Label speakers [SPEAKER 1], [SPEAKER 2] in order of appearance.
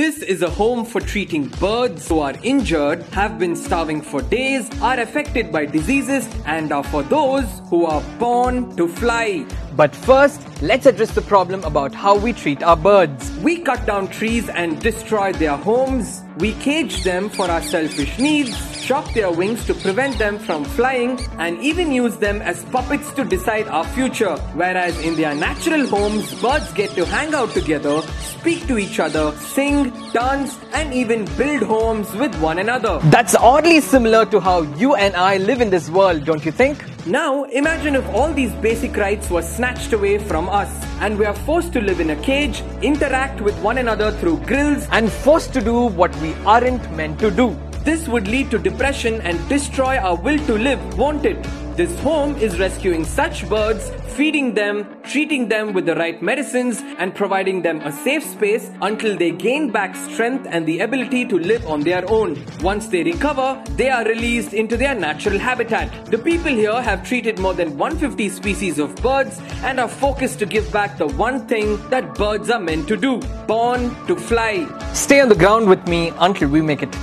[SPEAKER 1] This is a home for treating birds who are injured, have been starving for days, are affected by diseases, and are for those who are born to fly.
[SPEAKER 2] But first, let's address the problem about how we treat our birds.
[SPEAKER 1] We cut down trees and destroy their homes. We cage them for our selfish needs, chop their wings to prevent them from flying, and even use them as puppets to decide our future. Whereas in their natural homes, birds get to hang out together, speak to each other, sing, dance, and even build homes with one another.
[SPEAKER 2] That's oddly similar to how you and I live in this world, don't you think?
[SPEAKER 1] Now, imagine if all these basic rights were snatched away from us and we are forced to live in a cage, interact with one another through grills,
[SPEAKER 2] And forced to do what we aren't meant to do.
[SPEAKER 1] This would lead to depression and destroy our will to live, won't it? This home is rescuing such birds, feeding them, treating them with the right medicines, and providing them a safe space until they gain back strength and the ability to live on their own. Once they recover, they are released into their natural habitat. The people here have treated more than 150 species of birds and are focused to give back the one thing that birds are meant to do born to fly.
[SPEAKER 2] Stay on the ground with me until we make it.